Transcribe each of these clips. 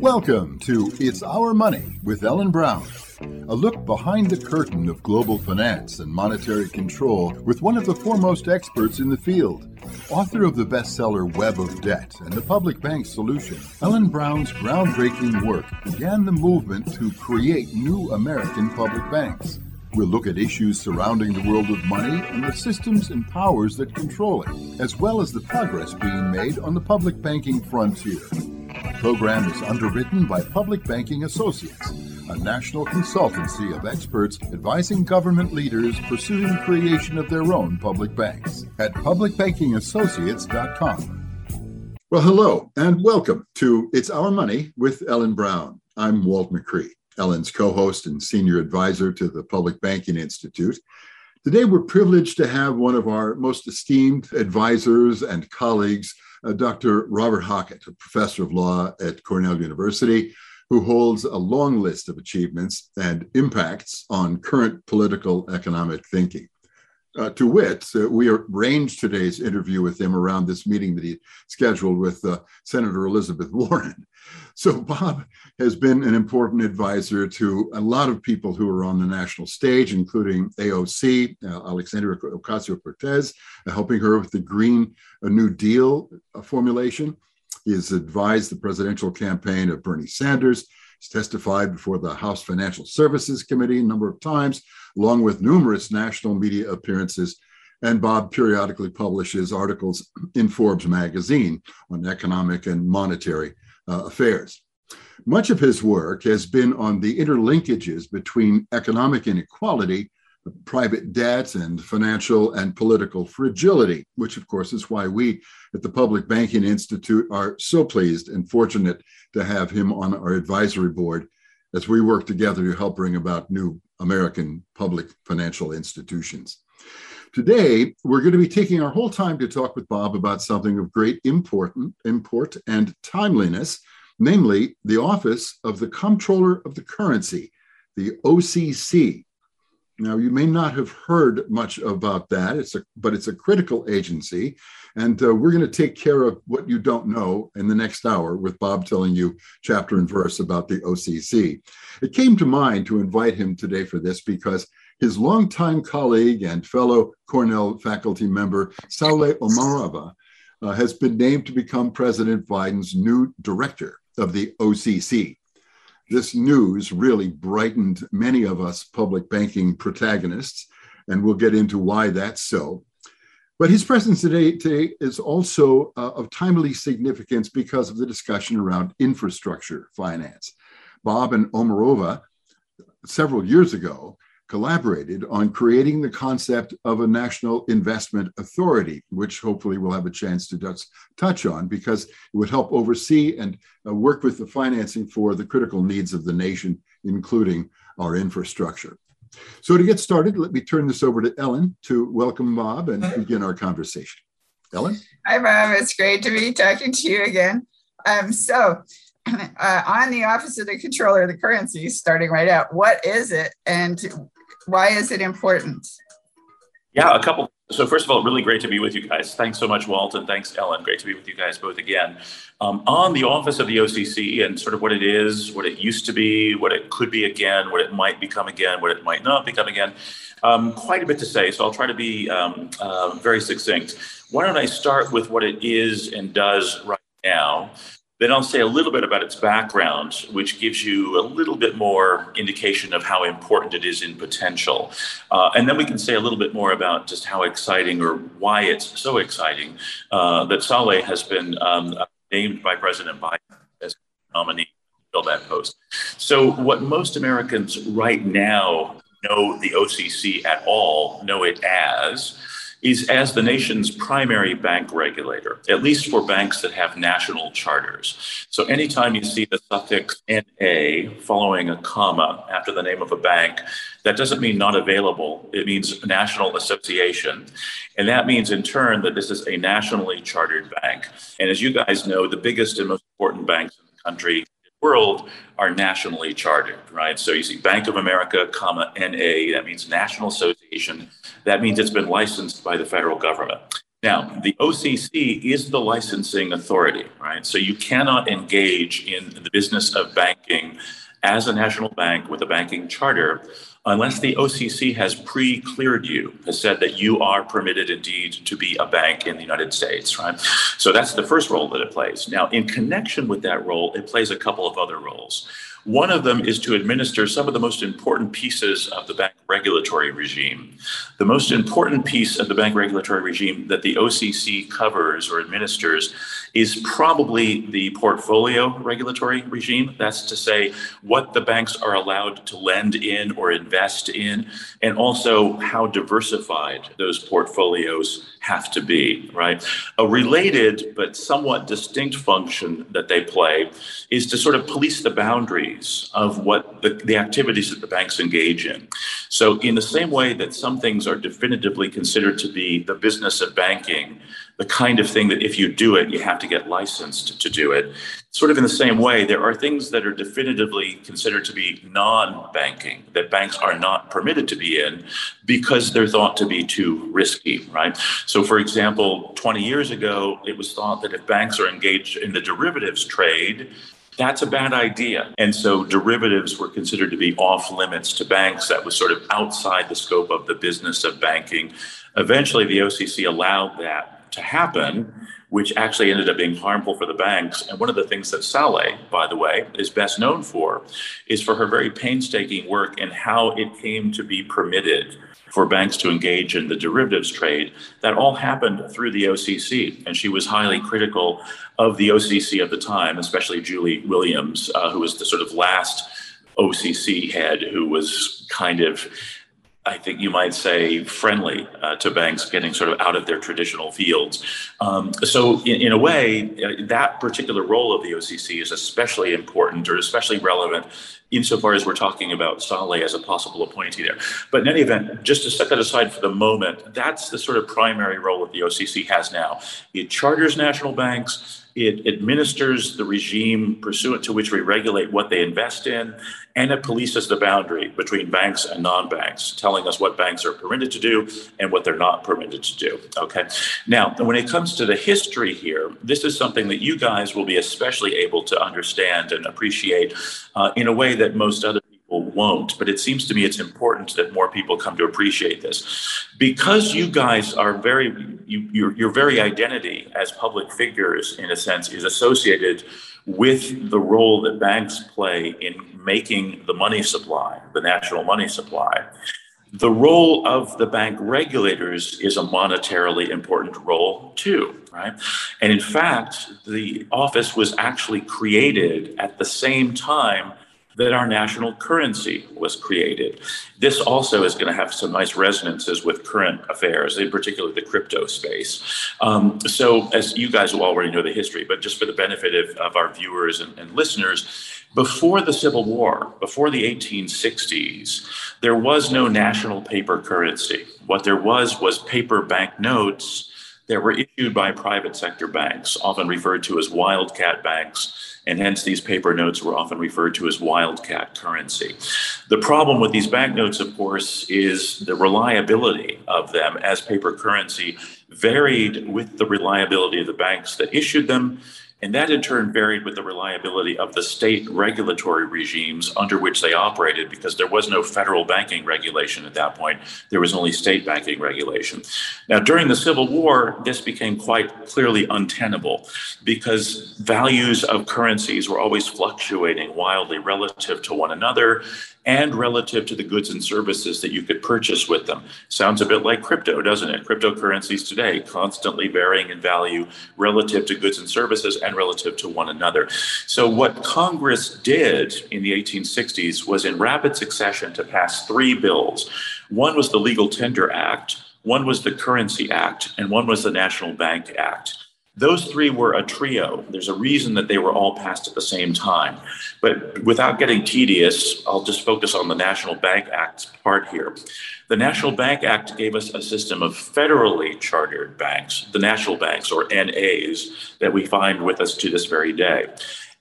Welcome to It's Our Money with Ellen Brown. A look behind the curtain of global finance and monetary control with one of the foremost experts in the field. Author of the bestseller Web of Debt and the Public Bank Solution, Ellen Brown's groundbreaking work began the movement to create new American public banks. We'll look at issues surrounding the world of money and the systems and powers that control it, as well as the progress being made on the public banking frontier. Program is underwritten by Public Banking Associates, a national consultancy of experts advising government leaders pursuing creation of their own public banks at publicbankingassociates.com. Well, hello and welcome to It's Our Money with Ellen Brown. I'm Walt McRee, Ellen's co host and senior advisor to the Public Banking Institute. Today, we're privileged to have one of our most esteemed advisors and colleagues uh, Dr. Robert Hockett, a professor of law at Cornell University, who holds a long list of achievements and impacts on current political economic thinking. Uh, to wit, uh, we arranged today's interview with him around this meeting that he scheduled with uh, Senator Elizabeth Warren. So, Bob has been an important advisor to a lot of people who are on the national stage, including AOC, uh, Alexandria Ocasio Cortez, uh, helping her with the Green New Deal uh, formulation. He has advised the presidential campaign of Bernie Sanders. He's testified before the House Financial Services Committee a number of times, along with numerous national media appearances. And Bob periodically publishes articles in Forbes magazine on economic and monetary uh, affairs. Much of his work has been on the interlinkages between economic inequality, private debt, and financial and political fragility, which, of course, is why we at the Public Banking Institute are so pleased and fortunate to have him on our advisory board as we work together to help bring about new American public financial institutions. Today, we're going to be taking our whole time to talk with Bob about something of great important, import and timeliness, namely the office of the Comptroller of the Currency, the OCC. Now, you may not have heard much about that, it's a, but it's a critical agency. And uh, we're going to take care of what you don't know in the next hour with Bob telling you chapter and verse about the OCC. It came to mind to invite him today for this because his longtime colleague and fellow Cornell faculty member, Saule Omarova, uh, has been named to become President Biden's new director of the OCC. This news really brightened many of us public banking protagonists, and we'll get into why that's so. But his presence today, today is also uh, of timely significance because of the discussion around infrastructure finance. Bob and Omarova, several years ago, collaborated on creating the concept of a national investment authority, which hopefully we'll have a chance to just touch on because it would help oversee and uh, work with the financing for the critical needs of the nation, including our infrastructure. So, to get started, let me turn this over to Ellen to welcome Bob and begin our conversation. Ellen? Hi, Bob. It's great to be talking to you again. Um, so, uh, on the Office of the Comptroller of the Currency, starting right out, what is it and why is it important? Yeah, a couple. So first of all, really great to be with you guys. Thanks so much, Walt, and thanks, Ellen. Great to be with you guys both again. Um, on the office of the OCC and sort of what it is, what it used to be, what it could be again, what it might become again, what it might not become again. Um, quite a bit to say, so I'll try to be um, uh, very succinct. Why don't I start with what it is and does right now, then I'll say a little bit about its background, which gives you a little bit more indication of how important it is in potential. Uh, and then we can say a little bit more about just how exciting or why it's so exciting uh, that Saule has been um, named by President Biden as nominee to fill that post. So, what most Americans right now know the OCC at all know it as is as the nation's primary bank regulator, at least for banks that have national charters. So anytime you see the suffix NA following a comma after the name of a bank, that doesn't mean not available. It means national association. And that means in turn that this is a nationally chartered bank. And as you guys know, the biggest and most important banks in the country world are nationally chartered, right? So you see Bank of America, comma NA, that means National Association. That means it's been licensed by the federal government. Now, the OCC is the licensing authority, right? So you cannot engage in the business of banking as a national bank with a banking charter unless the OCC has pre cleared you, has said that you are permitted indeed to be a bank in the United States, right? So that's the first role that it plays. Now, in connection with that role, it plays a couple of other roles. One of them is to administer some of the most important pieces of the bank regulatory regime. The most important piece of the bank regulatory regime that the OCC covers or administers is probably the portfolio regulatory regime. That's to say, what the banks are allowed to lend in or invest in, and also how diversified those portfolios have to be, right? A related but somewhat distinct function that they play is to sort of police the of what the, the activities that the banks engage in. So, in the same way that some things are definitively considered to be the business of banking, the kind of thing that if you do it, you have to get licensed to do it. Sort of in the same way, there are things that are definitively considered to be non banking, that banks are not permitted to be in because they're thought to be too risky, right? So, for example, 20 years ago, it was thought that if banks are engaged in the derivatives trade, that's a bad idea. And so derivatives were considered to be off limits to banks. That was sort of outside the scope of the business of banking. Eventually, the OCC allowed that to happen, which actually ended up being harmful for the banks. And one of the things that Saule, by the way, is best known for is for her very painstaking work in how it came to be permitted for banks to engage in the derivatives trade. That all happened through the OCC. And she was highly critical of the OCC at the time, especially Julie Williams, uh, who was the sort of last OCC head who was kind of I think you might say, friendly uh, to banks getting sort of out of their traditional fields. Um, so, in, in, a way, uh, that particular role of the OCC is especially important or especially relevant insofar as we're talking about Saule as a possible appointee there. But in any event, just to set that aside for the moment, that's the sort of primary role that the OCC has now. It charters national banks it administers the regime pursuant to which we regulate what they invest in, and it polices the boundary between banks and non-banks, telling us what banks are permitted to do and what they're not permitted to do. Okay. Now, when it comes to the history here, this is something that you guys will be especially able to understand and appreciate uh, in a way that most other won't. But it seems to me it's important that more people come to appreciate this because you guys are very you, your, your very identity as public figures in a sense is associated with the role that banks play in making the money supply the national money supply the role of the bank regulators is a monetarily important role too right and in fact the office was actually created at the same time that our national currency was created. This also is going to have some nice resonances with current affairs, in particular the crypto space. Um, so, as you guys already know the history, but just for the benefit of, of our viewers and, and listeners, before the Civil War, before the 1860s, there was no national paper currency. What there was was paper banknotes that were issued by private sector banks, often referred to as wildcat banks and hence these paper notes were often referred to as wildcat currency. The problem with these banknotes, of course, is the reliability of them as paper currency varied with the reliability of the banks that issued them and that in turn varied with the reliability of the state regulatory regimes under which they operated because there was no federal banking regulation at that point. There was only state banking regulation. Now, during the Civil War, this became quite clearly untenable because values of currencies were always fluctuating wildly relative to one another and relative to the goods and services that you could purchase with them. Sounds a bit like crypto, doesn't it? Cryptocurrencies today constantly varying in value relative to goods and services and relative to one another. So, what Congress did in the 1860s was in rapid succession to pass three bills. One was the Legal Tender Act, one was the Currency Act, and one was the National Bank Act. Those three were a trio. There's a reason that they were all passed at the same time. But without getting tedious, I'll just focus on the National Bank Act part here. The National Bank Act gave us a system of federally chartered banks, the national banks or NAs, that we find with us to this very day.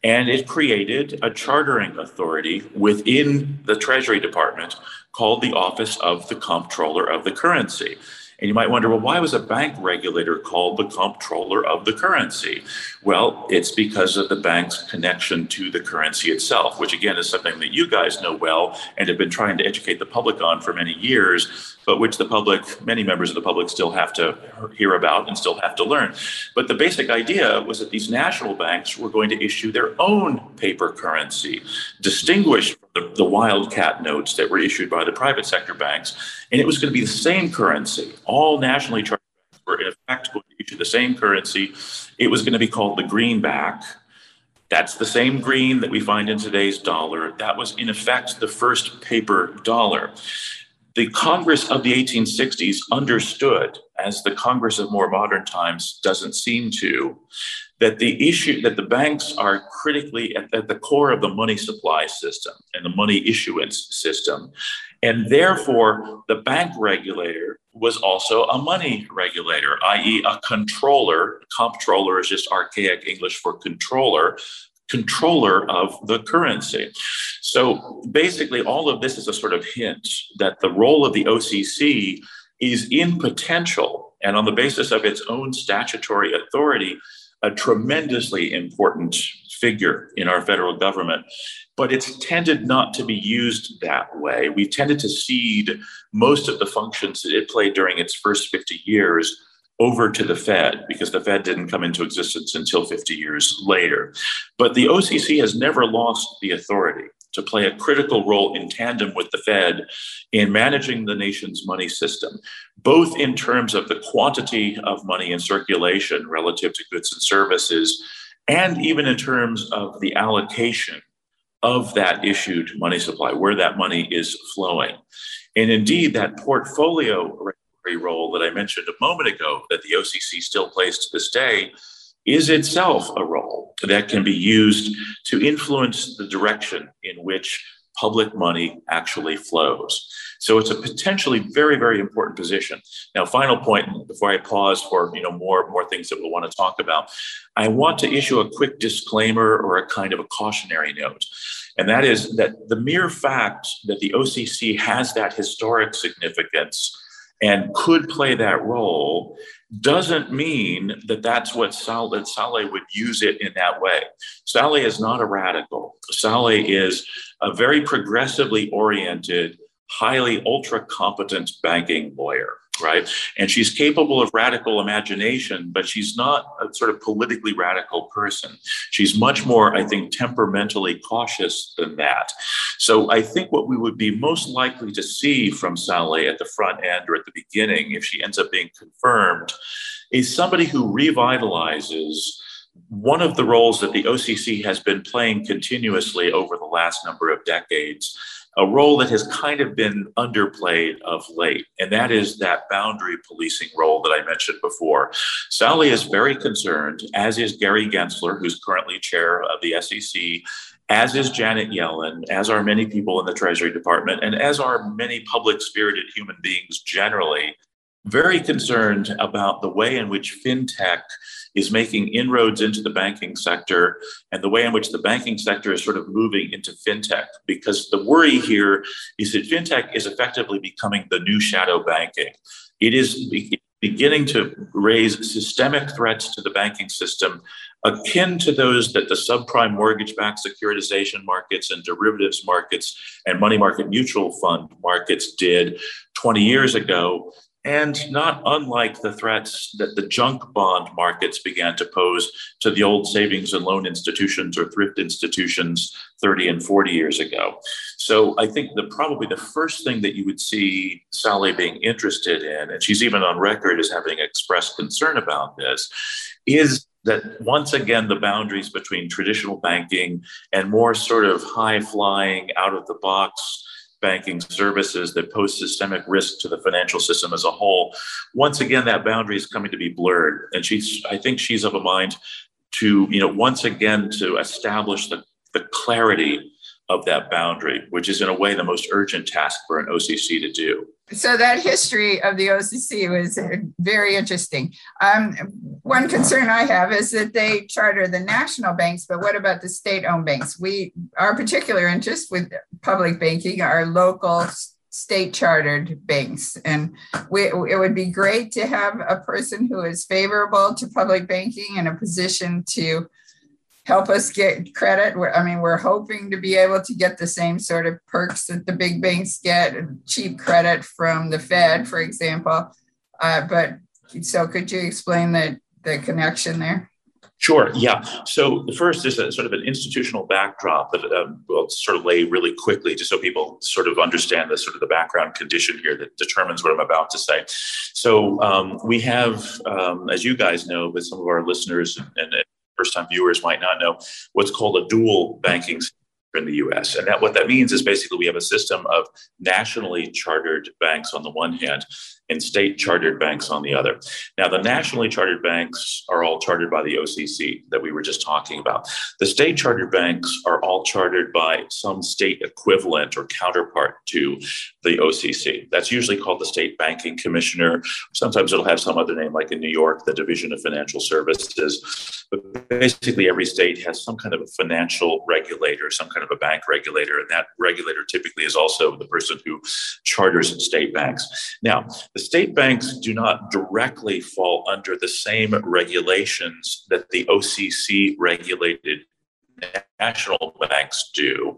And it created a chartering authority within the Treasury Department called the Office of the Comptroller of the Currency. And you might wonder, well, why was a bank regulator called the comptroller of the currency? Well, it's because of the bank's connection to the currency itself, which again is something that you guys know well and have been trying to educate the public on for many years, but which the public, many members of the public still have to hear about and still have to learn. But the basic idea was that these national banks were going to issue their own paper currency, distinguished the, the wildcat notes that were issued by the private sector banks. And it was going to be the same currency. All nationally charged banks were in effect going to issue the same currency. It was going to be called the greenback. That's the same green that we find in today's dollar. That was, in effect, the first paper dollar. The Congress of the 1860s understood, as the Congress of more modern times doesn't seem to, that the issue that the banks are critically at, at, the core of the money supply system and the money issuance system. And therefore, the bank regulator was also a money regulator, i.e., a controller. Comptroller is just archaic English for controller, controller of the currency. So basically, all of this is a sort of hint that the role of the OCC is in potential and on the basis of its own statutory authority a tremendously important figure in our federal government, but it's tended not to be used that way. We've tended to cede most of the functions that it played during its first 50 years over to the Fed because the Fed didn't come into existence until 50 years later. But the OCC has never lost the authority to play a critical role in tandem with the Fed in managing the nation's money system, both in terms of the quantity of money in circulation relative to goods and services, and even in terms of the allocation of that issued money supply, where that money is flowing. And indeed, that portfolio role that I mentioned a moment ago that the OCC still plays to this day is itself a role that can be used to influence the direction in which public money actually flows. So it's a potentially very, very important position. Now, final point before I pause for you know more more things that we'll want to talk about, I want to issue a quick disclaimer or a kind of a cautionary note. And that is that the mere fact that the OCC has that historic significance and could play that role doesn't mean that that's what Sal- that Saule would use it in that way. Saule is not a radical. Saule is a very progressively oriented, highly ultra competent banking lawyer right? And she's capable of radical imagination, but she's not a sort of politically radical person. She's much more, I think, temperamentally cautious than that. So I think what we would be most likely to see from Saule at the front end or at the beginning, if she ends up being confirmed, is somebody who revitalizes one of the roles that the OCC has been playing continuously over the last number of decades a role that has kind of been underplayed of late, and that is that boundary policing role that I mentioned before. Saule is very concerned, as is Gary Gensler, who's currently chair of the SEC, as is Janet Yellen, as are many people in the Treasury Department, and as are many public spirited human beings generally, very concerned about the way in which fintech is making inroads into the banking sector and the way in which the banking sector is sort of moving into fintech. Because the worry here is that fintech is effectively becoming the new shadow banking. It is beginning to raise systemic threats to the banking system akin to those that the subprime mortgage backed securitization markets and derivatives markets and money market mutual fund markets did 20 years ago and not unlike the threats that the junk bond markets began to pose to the old savings and loan institutions or thrift institutions 30 and 40 years ago. So I think that probably the first thing that you would see Saule being interested in, and she's even on record as having expressed concern about this, is that once again the boundaries between traditional banking and more sort of high flying out of the box banking services that pose systemic risk to the financial system as a whole. Once again, that boundary is coming to be blurred. And she's, I think she's of a mind to, you know, once again to establish the, the clarity of that boundary, which is in a way the most urgent task for an OCC to do. So that history of the OCC was very interesting. Um, one concern I have is that they charter the national banks, but what about the state-owned banks? We our particular interest with public banking are local state chartered banks. And we, it would be great to have a person who is favorable to public banking in a position to help us get credit. I mean, we're hoping to be able to get the same sort of perks that the big banks get, cheap credit from the Fed, for example. Uh, but so could you explain the, the connection there? Sure. Yeah. So the first is a sort of an institutional backdrop that um, will sort of lay really quickly, just so people sort of understand the sort of the background condition here that determines what I'm about to say. So um, we have, um, as you guys know, but some of our listeners and, and first-time viewers might not know, what's called a dual banking system in the US. And that what that means is basically we have a system of nationally chartered banks on the one hand and state chartered banks on the other. Now, the nationally chartered banks are all chartered by the OCC that we were just talking about. The state chartered banks are all chartered by some state equivalent or counterpart to the OCC. That's usually called the State Banking Commissioner. Sometimes it'll have some other name, like in New York, the Division of Financial Services. But basically, every state has some kind of a financial regulator, some kind of a bank regulator, and that regulator typically is also the person who charters state banks. Now, the state banks do not directly fall under the same regulations that the OCC regulated national banks do,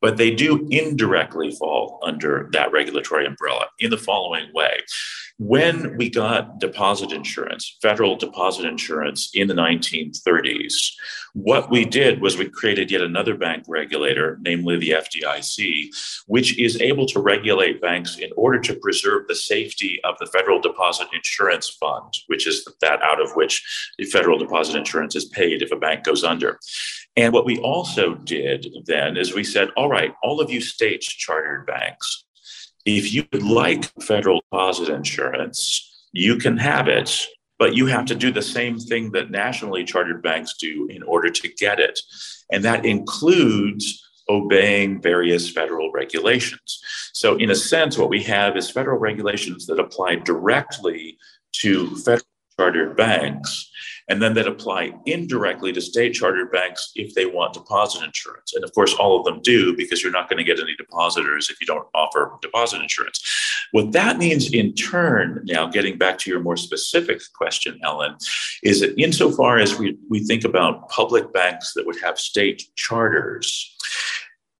but they do indirectly fall under that regulatory umbrella in the following way. When we got deposit insurance, federal deposit insurance in the 1930s, what we did was we created yet another bank regulator, namely the FDIC, which is able to regulate banks in order to preserve the safety of the Federal Deposit Insurance Fund, which is that out of which the federal deposit insurance is paid if a bank goes under. And what we also did then is we said, all right, all of you state chartered banks, if you would like federal deposit insurance, you can have it, but you have to do the same thing that nationally chartered banks do in order to get it. And that includes obeying various federal regulations. So, in a sense, what we have is federal regulations that apply directly to federal chartered banks and then that apply indirectly to state chartered banks if they want deposit insurance. And of course, all of them do because you're not going to get any depositors if you don't offer deposit insurance. What that means in turn, now getting back to your more specific question, Ellen, is that insofar as we, we think about public banks that would have state charters,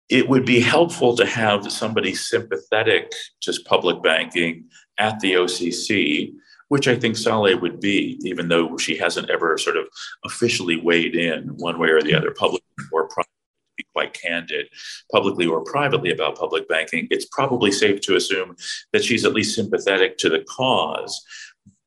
it would be helpful to have somebody sympathetic to public banking at the OCC which I think Saule would be, even though she hasn't ever sort of officially weighed in one way or the other, publicly or privately. Be quite candid, publicly or privately, about public banking. It's probably safe to assume that she's at least sympathetic to the cause.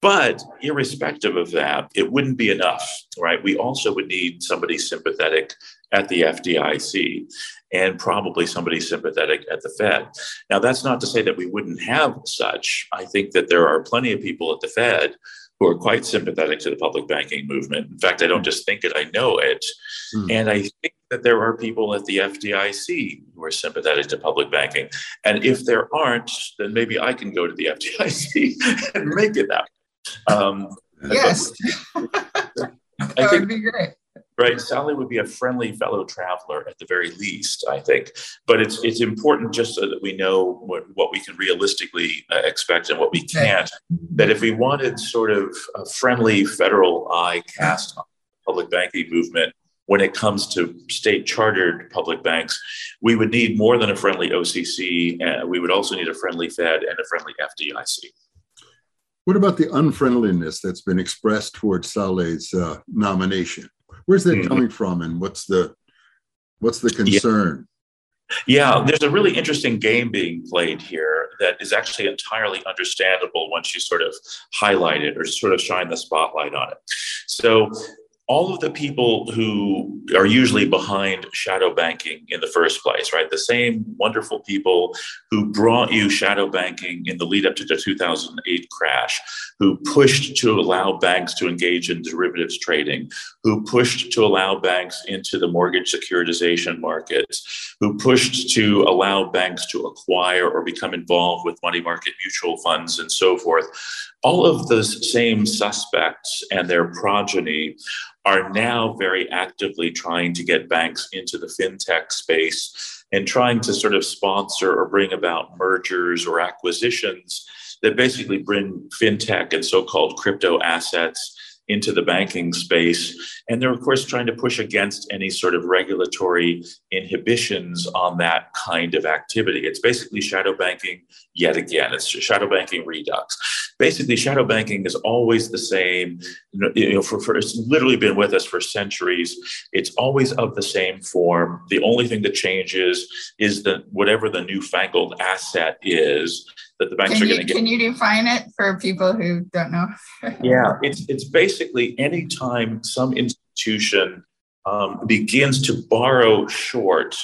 But irrespective of that, it wouldn't be enough, right? We also would need somebody sympathetic at the FDIC and probably somebody sympathetic at the Fed. Now, that's not to say that we wouldn't have such. I think that there are plenty of people at the Fed who are quite sympathetic to the public banking movement. In fact, I don't just think it, I know it. Hmm. And I think that there are people at the FDIC who are sympathetic to public banking. And if there aren't, then maybe I can go to the FDIC and make it that. Um, yes. I think, that would be great right? Saule would be a friendly fellow traveler at the very least, I think. But it's it's important just so that we know what, what we can realistically uh, expect and what we can't. That if we wanted sort of a friendly federal eye cast on the public banking movement when it comes to state chartered public banks, we would need more than a friendly OCC. Uh, we would also need a friendly Fed and a friendly FDIC. What about the unfriendliness that's been expressed towards Saule's uh, nomination? Where's that mm-hmm. coming from, and what's the what's the concern? Yeah. yeah, there's a really interesting game being played here that is actually entirely understandable once you sort of highlight it or sort of shine the spotlight on it. So all of the people who are usually behind shadow banking in the first place, right? The same wonderful people who brought you shadow banking in the lead up to the 2008 crash, who pushed to allow banks to engage in derivatives trading, who pushed to allow banks into the mortgage securitization markets, who pushed to allow banks to acquire or become involved with money market mutual funds and so forth. All of those same suspects and their progeny are now very actively trying to get banks into the fintech space and trying to sort of sponsor or bring about mergers or acquisitions that basically bring fintech and so called crypto assets into the banking space. And they're, of course, trying to push against any sort of regulatory inhibitions on that kind of activity. It's basically shadow banking yet again. It's shadow banking redux. Basically, shadow banking is always the same. You know, for, for it's literally been with us for centuries. It's always of the same form. The only thing that changes is that whatever the newfangled asset is that the banks can are going to get. Can you define it for people who don't know? yeah, it's it's basically anytime some institution um, begins to borrow short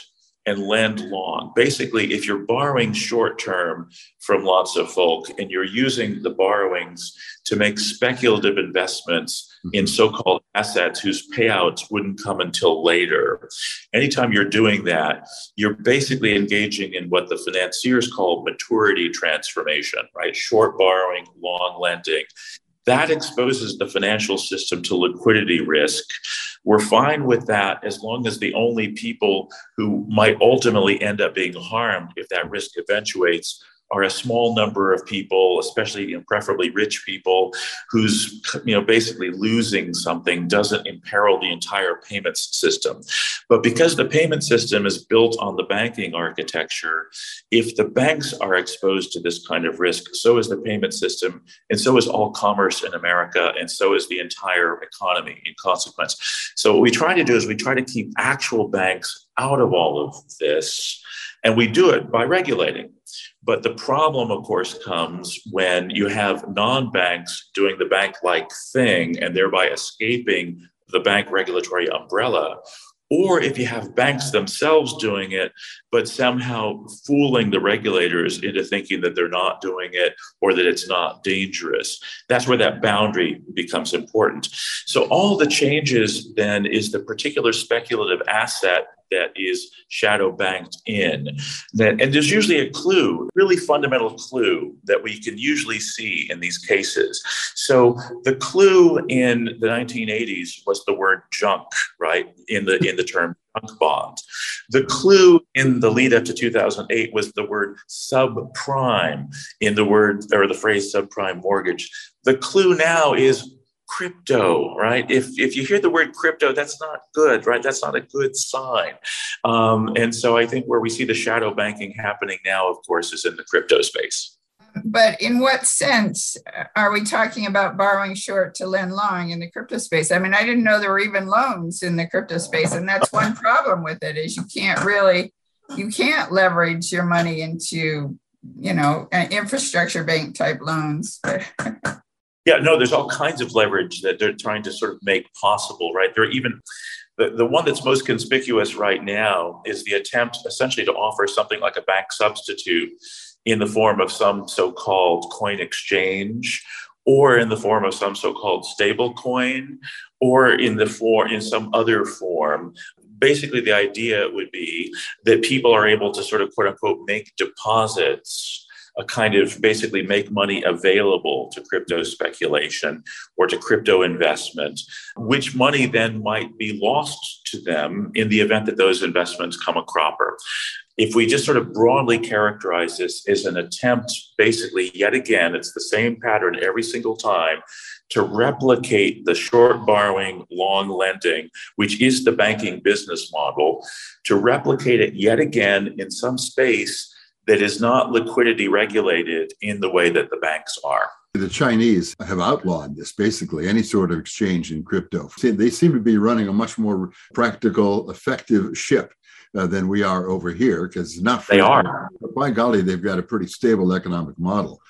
and lend long. Basically, if you're borrowing short term from lots of folk and you're using the borrowings to make speculative investments in mm-hmm. so called assets whose payouts wouldn't come until later, anytime you're doing that, you're basically engaging in what the financiers call maturity transformation, right? Short borrowing, long lending. That exposes the financial system to liquidity risk. We're fine with that as long as the only people who might ultimately end up being harmed if that risk eventuates are a small number of people, especially you know, preferably rich people, who's you know basically losing something doesn't imperil the entire payments system. But because the payment system is built on the banking architecture, if the banks are exposed to this kind of risk, so is the payment system, and so is all commerce in America, and so is the entire economy in consequence. So what we try to do is we try to keep actual banks out of all of this. And we do it by regulating. But the problem, of course, comes when you have non banks doing the bank like thing and thereby escaping the bank regulatory umbrella, or if you have banks themselves doing it, but somehow fooling the regulators into thinking that they're not doing it or that it's not dangerous. That's where that boundary becomes important. So, all the changes then is the particular speculative asset that is shadow banked in. That, and there's usually a clue, really fundamental clue that we can usually see in these cases. So the clue in the 1980s was the word junk, right? In the in the term junk. The clue in the lead up to 2008 was the word subprime in the word or the phrase subprime mortgage. The clue now is crypto, right? If, if you hear the word crypto, that's not good, right? That's not a good sign. Um, and so I think where we see the shadow banking happening now, of course, is in the crypto space. But in what sense uh, are we talking about borrowing short to lend long in the crypto space? I mean, I didn't know there were even loans in the crypto space, and that's one problem with it is you can't really you can't leverage your money into you know infrastructure bank type loans. Yeah, no, there's all kinds of leverage that they're trying to sort of make possible, right? There are even the, the one that's most conspicuous right now is the attempt essentially to offer something like a bank substitute in the form of some so-called coin exchange or in the form of some so-called stable coin or in the for in some other form basically the idea would be that people are able to sort of quote unquote make deposits a kind of basically make money available to crypto speculation or to crypto investment, which money then might be lost to them in the event that those investments come a cropper. If we just sort of broadly characterize this as an attempt, basically, yet again, it's the same pattern every single time to replicate the short borrowing, long lending, which is the banking business model, to replicate it yet again in some space that is not liquidity regulated in the way that the banks are. The Chinese have outlawed this basically, any sort of exchange in crypto. They seem to be running a much more practical, effective ship uh, than we are over here because not they are. But by golly, they've got a pretty stable economic model.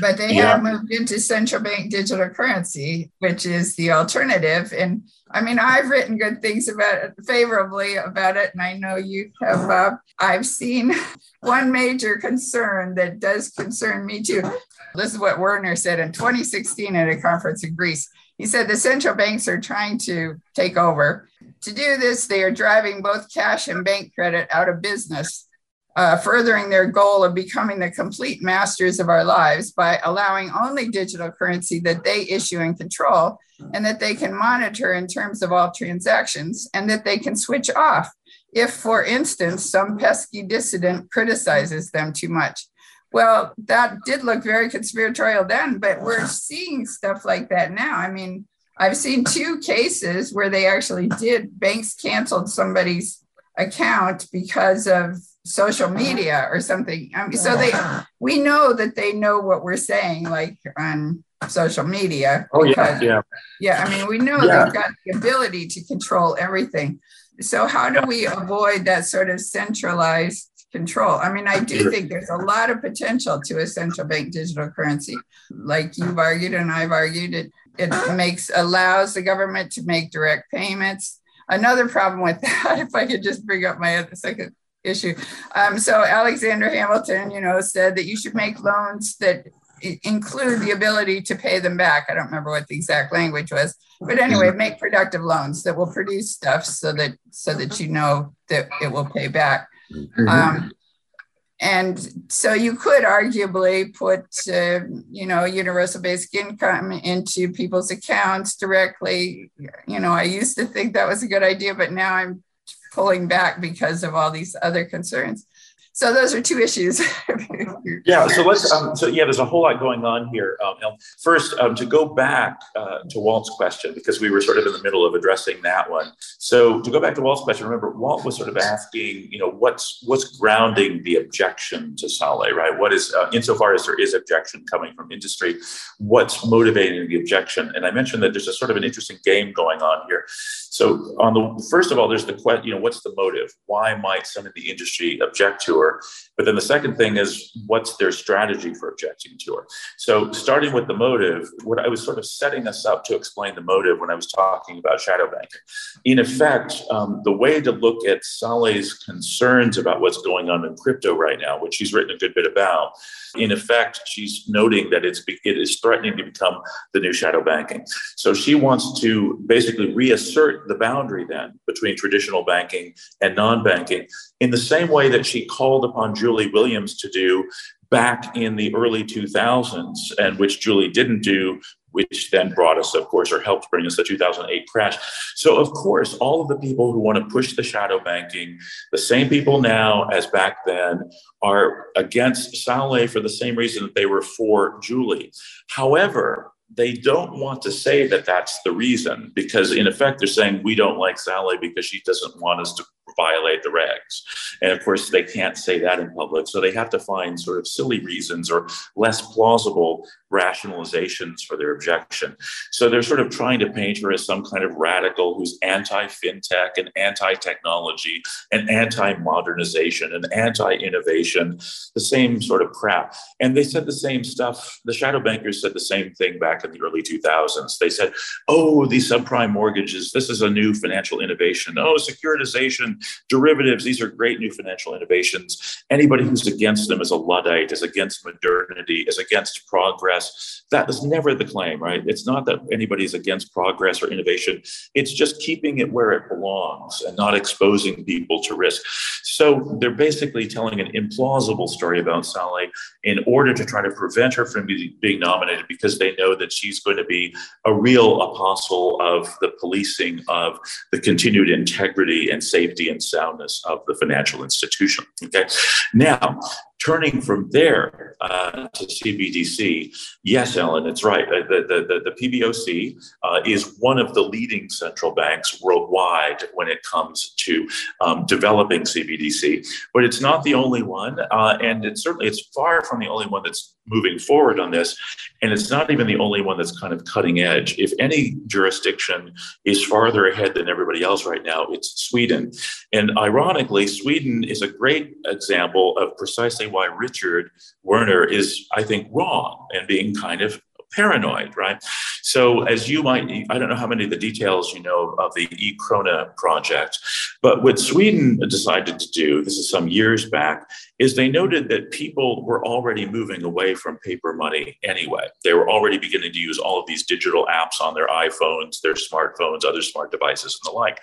But they yeah. have moved into central bank digital currency, which is the alternative. And I mean, I've written good things about it, favorably about it, and I know you have. Uh, I've seen one major concern that does concern me too. This is what Werner said in 2016 at a conference in Greece. He said the central banks are trying to take over. To do this, they are driving both cash and bank credit out of business uh, furthering their goal of becoming the complete masters of our lives by allowing only digital currency that they issue and control, and that they can monitor in terms of all transactions, and that they can switch off if, for instance, some pesky dissident criticizes them too much. Well, that did look very conspiratorial then, but we're seeing stuff like that now. I mean, I've seen two cases where they actually did, banks canceled somebody's account because of social media or something. Um, so they, we know that they know what we're saying, like on social media. Oh because, yeah, yeah. Yeah, I mean, we know yeah. they've got the ability to control everything. So how do we avoid that sort of centralized control? I mean, I do think there's a lot of potential to a central bank digital currency, like you've argued and I've argued. It it makes allows the government to make direct payments. Another problem with that, if I could just bring up my other second issue. Um, so Alexander Hamilton, you know, said that you should make loans that include the ability to pay them back. I don't remember what the exact language was, but anyway, make productive loans that will produce stuff so that so that you know that it will pay back. Mm-hmm. Um, and so you could arguably put uh, you know universal basic income into people's accounts directly. You know i used to think that was a good idea but now i'm pulling back because of all these other concerns so those are two issues. yeah. So let's. Um, so yeah, there's a whole lot going on here. Um, first, um, to go back uh, to Walt's question because we were sort of in the middle of addressing that one. So to go back to Walt's question, remember Walt was sort of asking, you know, what's what's grounding the objection to Saule, right? What is, uh, insofar as there is objection coming from industry, what's motivating the objection? And I mentioned that there's a sort of an interesting game going on here. So on the first of all, there's the question, you know, what's the motive? Why might some of the industry object to her? Her. But then the second thing is what's their strategy for objecting to her? So, starting with the motive, what I was sort of setting us up to explain the motive when I was talking about shadow banking. In effect, um, the way to look at Saule's concerns about what's going on in crypto right now, which she's written a good bit about, in effect, she's noting that it's it is threatening to become the new shadow banking. So she wants to basically reassert the boundary then between traditional banking and non-banking in the same way that she called upon Julie Williams to do back in the early 2000s, and which Julie didn't do which then brought us, of course, or helped bring us the 2008 crash. So, of course, all of the people who want to push the shadow banking, the same people now as back then, are against Saule for the same reason that they were for Julie. However, they don't want to say that that's the reason because, in effect, they're saying we don't like Saule because she doesn't want us to violate the regs. And of course, they can't say that in public. So they have to find sort of silly reasons or less plausible rationalizations for their objection. So they're sort of trying to paint her as some kind of radical who's anti fintech and anti technology and anti modernization and anti innovation, the same sort of crap. And they said the same stuff. The shadow bankers said the same thing back in the early 2000s. They said, oh, these subprime mortgages, this is a new financial innovation. Oh, securitization, derivatives, these are great new financial innovations. Anybody who's against them is a Luddite, is against modernity, is against progress. That is never the claim, right? It's not that anybody's against progress or innovation. It's just keeping it where it belongs and not exposing people to risk. So they're basically telling an implausible story about Saule in order to try to prevent her from being nominated because they know that she's going to be a real apostle of the policing of the continued integrity and safety and soundness of the financial institution. Okay. Now, turning from there uh, to CBDC, yes, Ellen, it's right. The, the, the, the PBOC uh, is one of the leading central banks worldwide when it comes to um, developing CBDC, but it's not the only one, uh, and it's certainly it's far from the only one that's moving forward on this. And it's not even the only one that's kind of cutting edge. If any jurisdiction is farther ahead than everybody else right now, it's Sweden. And ironically, Sweden is a great example of precisely why Richard Werner is, I think, wrong and being kind of paranoid, right? So, as you might, I don't know how many of the details you know of the e Krona project, but what Sweden decided to do, this is some years back, is they noted that people were already moving away from paper money anyway. They were already beginning to use all of these digital apps on their iPhones, their smartphones, other smart devices, and the like.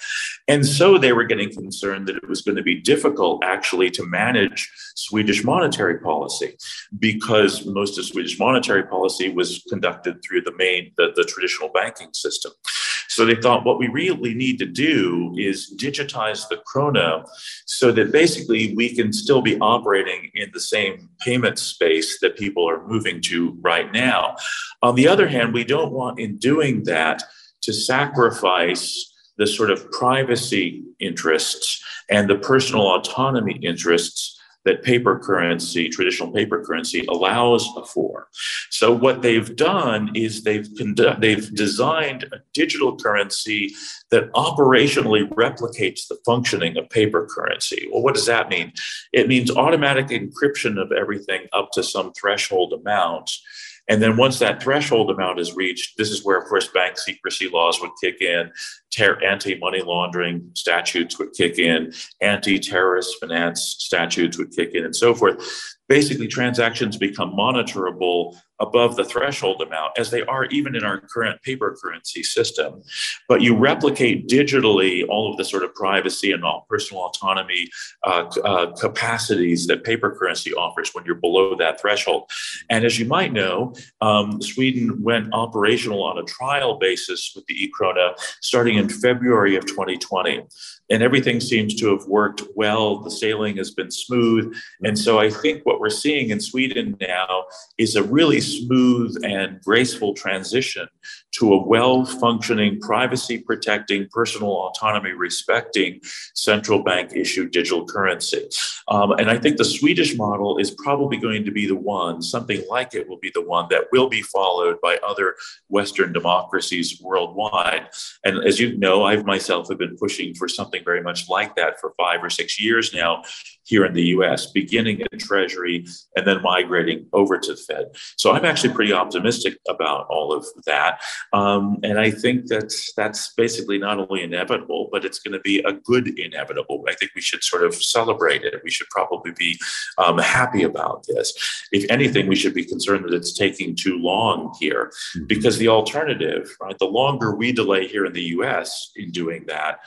And so they were getting concerned that it was going to be difficult actually to manage Swedish monetary policy because most of Swedish monetary policy was conducted through the main, the, the traditional banking system. So they thought what we really need to do is digitize the krona so that basically we can still be operating in the same payment space that people are moving to right now. On the other hand, we don't want in doing that to sacrifice the sort of privacy interests and the personal autonomy interests that paper currency, traditional paper currency, allows for. So what they've done is they've condu- they've designed a digital currency that operationally replicates the functioning of paper currency. Well, what does that mean? It means automatic encryption of everything up to some threshold amount and then once that threshold amount is reached, this is where, of course, bank secrecy laws would kick in, ter- anti money laundering statutes would kick in, anti terrorist finance statutes would kick in, and so forth. Basically, transactions become monitorable above the threshold amount, as they are even in our current paper currency system. But you replicate digitally all of the sort of privacy and all personal autonomy uh, uh, capacities that paper currency offers when you're below that threshold. And as you might know, um, Sweden went operational on a trial basis with the e-krona starting in February of 2020 and everything seems to have worked well. The sailing has been smooth. And so I think what we're seeing in Sweden now is a really smooth and graceful transition to a well functioning, privacy protecting, personal autonomy respecting central bank issued digital currency. Um, and I think the Swedish model is probably going to be the one, something like it will be the one that will be followed by other Western democracies worldwide. And as you know, I've myself have been pushing for something very much like that for five or six years now here in the US, beginning at Treasury and then migrating over to the Fed. So I'm actually pretty optimistic about all of that. Um, and I think that that's basically not only inevitable, but it's going to be a good inevitable. I think we should sort of celebrate it. We should probably be um, happy about this. If anything, we should be concerned that it's taking too long here mm-hmm. because the alternative, right, the longer we delay here in the US in doing that,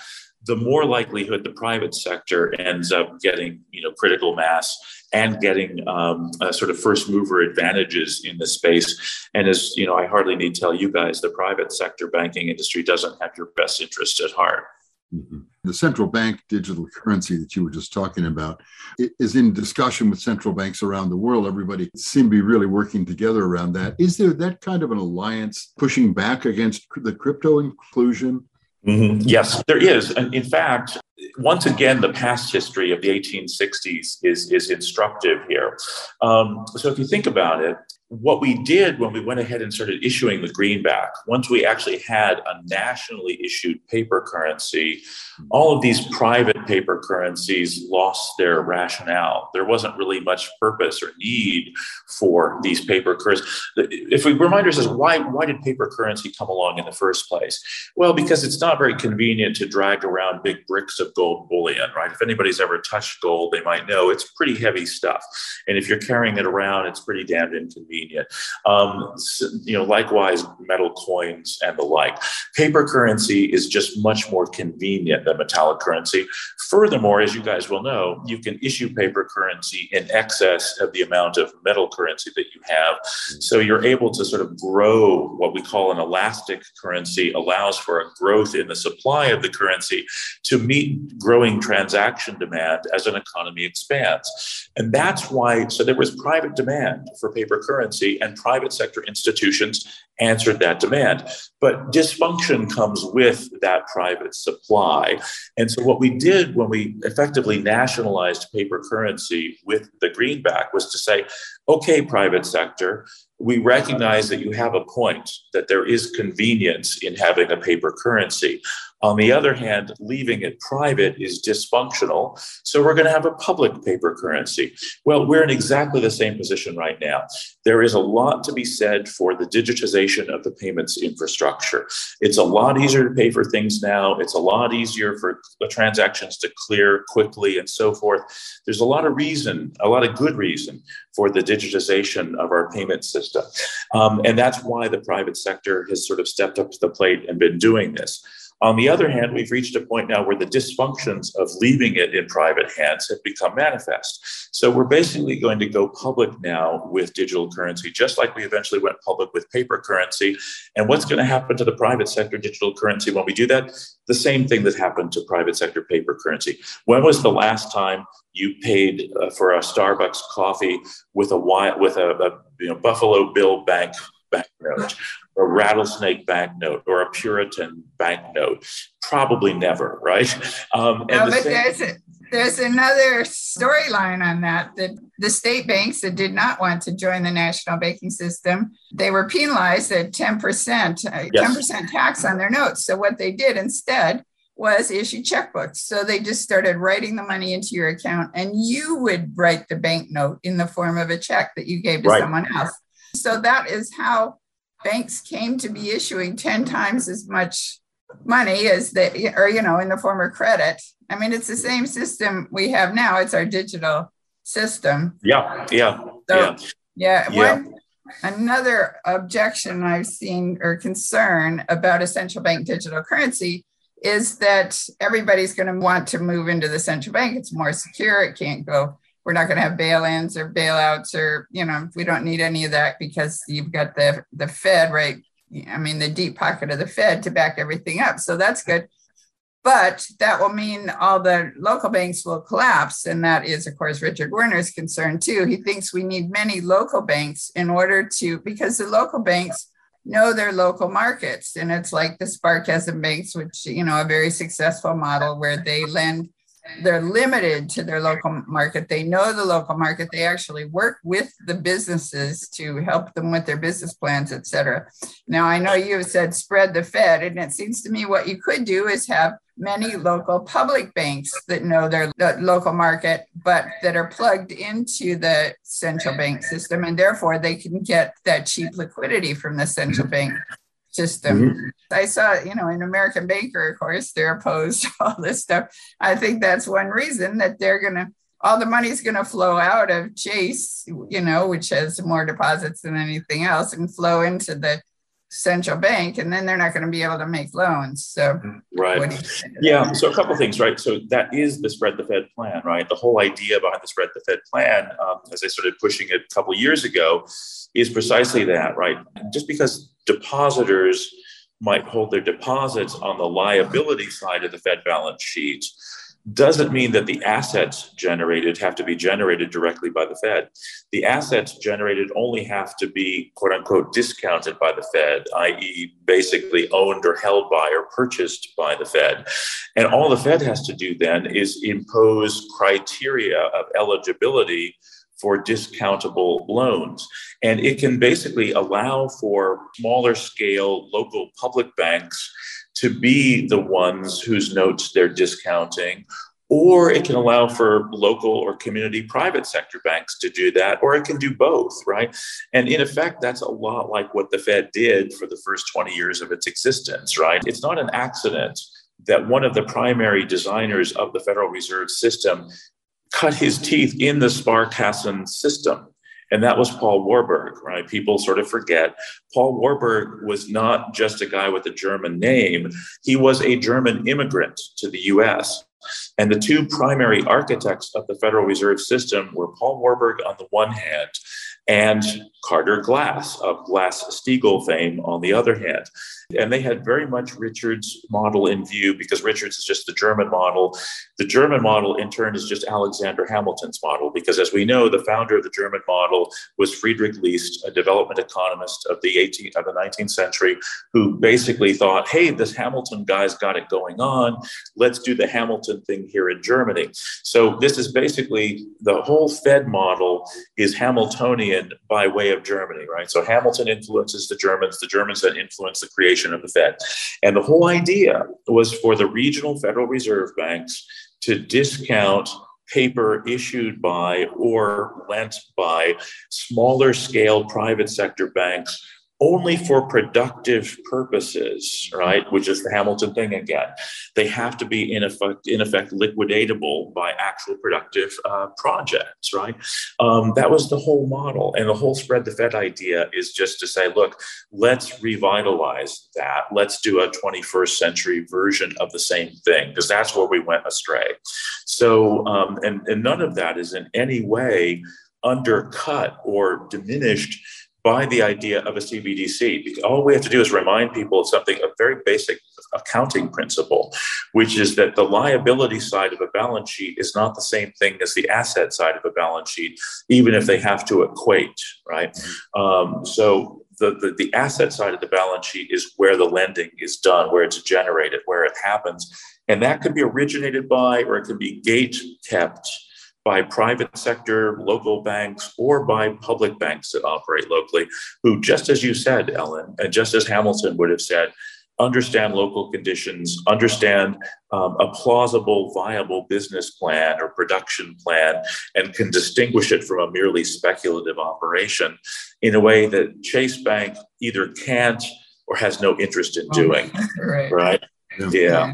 the more likelihood the private sector ends up getting you know critical mass and getting um, sort of first mover advantages in the space. And as you know i hardly need to tell you guys the private sector banking industry doesn't have your best interest at heart. Mm-hmm. the central bank digital currency that you were just talking about is in discussion with central banks around the world. Everybody seem to be really working together around that. Is there that kind of an alliance pushing back against the crypto inclusion Mm-hmm. Yes, there is. And in fact, once again, the past history of the 1860s is, is instructive here. Um, so if you think about it, what we did when we went ahead and started issuing the greenback, once we actually had a nationally issued paper currency, all of these private paper currencies lost their rationale. There wasn't really much purpose or need for these paper currencies. If we remind ourselves, why, why did paper currency come along in the first place? Well, because it's not very convenient to drag around big bricks of gold bullion, right? If anybody's ever touched gold, they might know it's pretty heavy stuff. And if you're carrying it around, it's pretty damned inconvenient convenient. Um, you know, likewise, metal coins and the like. Paper currency is just much more convenient than metallic currency. Furthermore, as you guys will know, you can issue paper currency in excess of the amount of metal currency that you have. So you're able to sort of grow what we call an elastic currency, allows for a growth in the supply of the currency to meet growing transaction demand as an economy expands. And that's why, so there was private demand for paper currency currency, and private sector institutions answered that demand. But dysfunction comes with that private supply. And so, what we did when we effectively nationalized paper currency with the greenback was to say, okay, private sector, we recognize that you have a point, that there is convenience in having a paper currency. On the other hand, leaving it private is dysfunctional. So we're going to have a public paper currency. Well, we're in exactly the same position right now. There is a lot to be said for the digitization of the payments infrastructure. It's a lot easier to pay for things now. It's a lot easier for the transactions to clear quickly and so forth. There's a lot of reason, a lot of good reason for the digitization of our payment system. Um, and that's why the private sector has sort of stepped up to the plate and been doing this. On the other hand, we've reached a point now where the dysfunctions of leaving it in private hands have become manifest. So we're basically going to go public now with digital currency, just like we eventually went public with paper currency. And what's going to happen to the private sector digital currency when we do that? The same thing that happened to private sector paper currency. When was the last time you paid uh, for a Starbucks coffee with a with a, a you know, Buffalo Bill Bank banknote a rattlesnake banknote or a Puritan banknote? Probably never, right? Um, no, the but same- there's, a, there's another storyline on that. The, the state banks that did not want to join the national banking system, they were penalized at 10%, uh, yes. 10% tax on their notes. So what they did instead was issue checkbooks. So they just started writing the money into your account, and you would write the banknote in the form of a check that you gave to right. someone else. So that is how banks came to be issuing 10 times as much money as they, or, you know, in the form of credit. I mean, it's the same system we have now. It's our digital system. Yeah, yeah, so, yeah. Yeah. One, another objection I've seen or concern about a central bank digital currency is that everybody's going to want to move into the central bank. It's more secure. It can't go we're not going to have bail-ins or bailouts or you know we don't need any of that because you've got the the fed right? I mean the deep pocket of the fed to back everything up so that's good. But that will mean all the local banks will collapse and that is of course richard werner's concern too. He thinks we need many local banks in order to because the local banks know their local markets and it's like the Sparkassen banks which you know a very successful model where they lend they're limited to their local market. They know the local market. They actually work with the businesses to help them with their business plans, et cetera. Now, I know you have said spread the Fed, and it seems to me what you could do is have many local public banks that know their local market, but that are plugged into the central bank system, and therefore they can get that cheap liquidity from the central bank system. Mm-hmm. I saw, you know, in American Banker, of course, they're opposed to all this stuff. I think that's one reason that they're going to, all the money's going to flow out of Chase, you know, which has more deposits than anything else, and flow into the central bank and then they're not going to be able to make loans so right. yeah so a couple things right? So that is the spread the fed plan right? The whole idea behind the spread the fed plan um, as i started pushing it a couple years ago is precisely that right? Just because depositors might hold their deposits on the liability side of the fed balance sheet doesn't mean that the assets generated have to be generated directly by the Fed. The assets generated only have to be, quote unquote, discounted by the Fed, i.e., basically owned or held by or purchased by the Fed. And all the Fed has to do then is impose criteria of eligibility for discountable loans. And it can basically allow for smaller scale local public banks to be the ones whose notes they're discounting or it can allow for local or community private sector banks to do that, or it can do both, right? And in effect, that's a lot like what the Fed did for the first 20 years of its existence, right? It's not an accident that one of the primary designers of the Federal Reserve System cut his teeth in the Sparkassen system. And that was Paul Warburg, right? People sort of forget. Paul Warburg was not just a guy with a German name, he was a German immigrant to the US. And the two primary architects of the Federal Reserve System were Paul Warburg on the one hand and Carter Glass of Glass Steagall fame on the other hand. And they had very much Richard's model in view because Richard's is just the German model. The German model, in turn, is just Alexander Hamilton's model because, as we know, the founder of the German model was Friedrich List, a development economist of the 18th of the 19th century, who basically thought, "Hey, this Hamilton guy's got it going on. Let's do the Hamilton thing here in Germany." So this is basically the whole Fed model is Hamiltonian by way of Germany, right? So Hamilton influences the Germans. The Germans then influence the creation of the Fed. And the whole idea was for the regional Federal Reserve banks to discount paper issued by or lent by smaller scale private sector banks only for productive purposes, right? Which is the Hamilton thing again. They have to be in effect, in effect, liquidatable by actual productive uh, projects, right? Um, that was the whole model, and the whole spread the Fed idea is just to say, look, let's revitalize that. Let's do a 21st century version of the same thing because that's where we went astray. So, um, and and none of that is in any way undercut or diminished by the idea of a CBDC. All we have to do is remind people of something, a very basic accounting principle, which is that the liability side of a balance sheet is not the same thing as the asset side of a balance sheet, even if they have to equate, right? Um, so the, the, the asset side of the balance sheet is where the lending is done, where it's generated, where it happens. And that could be originated by, or it can be gate kept by private sector, local banks, or by public banks that operate locally, who, just as you said, Ellen, and just as Hamilton would have said, understand local conditions, understand um, a plausible, viable business plan or production plan, and can distinguish it from a merely speculative operation in a way that Chase Bank either can't or has no interest in oh, doing. right. right? yeah. yeah.